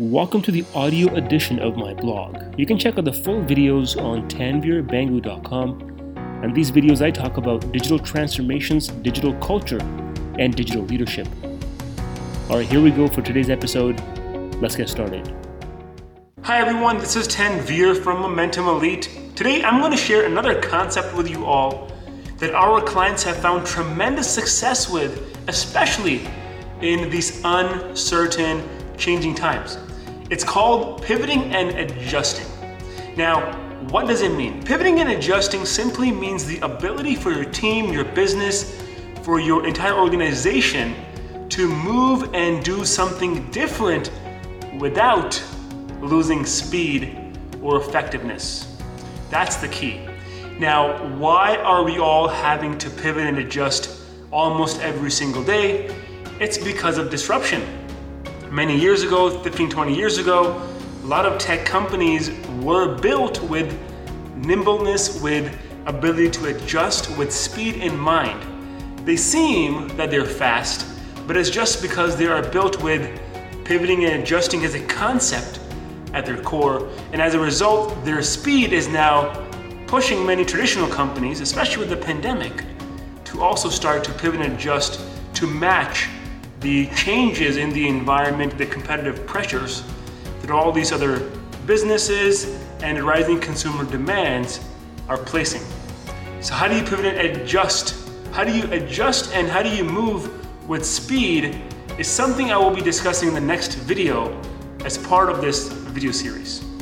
Welcome to the audio edition of my blog. You can check out the full videos on tanvirbangu.com. And these videos, I talk about digital transformations, digital culture, and digital leadership. All right, here we go for today's episode. Let's get started. Hi, everyone. This is Tanvir from Momentum Elite. Today, I'm going to share another concept with you all that our clients have found tremendous success with, especially in these uncertain, changing times. It's called pivoting and adjusting. Now, what does it mean? Pivoting and adjusting simply means the ability for your team, your business, for your entire organization to move and do something different without losing speed or effectiveness. That's the key. Now, why are we all having to pivot and adjust almost every single day? It's because of disruption many years ago, 15, 20 years ago, a lot of tech companies were built with nimbleness, with ability to adjust with speed in mind. They seem that they're fast, but it's just because they are built with pivoting and adjusting as a concept at their core. And as a result, their speed is now pushing many traditional companies, especially with the pandemic, to also start to pivot and adjust to match the changes in the environment, the competitive pressures that all these other businesses and rising consumer demands are placing. So, how do you pivot and adjust? How do you adjust and how do you move with speed is something I will be discussing in the next video as part of this video series.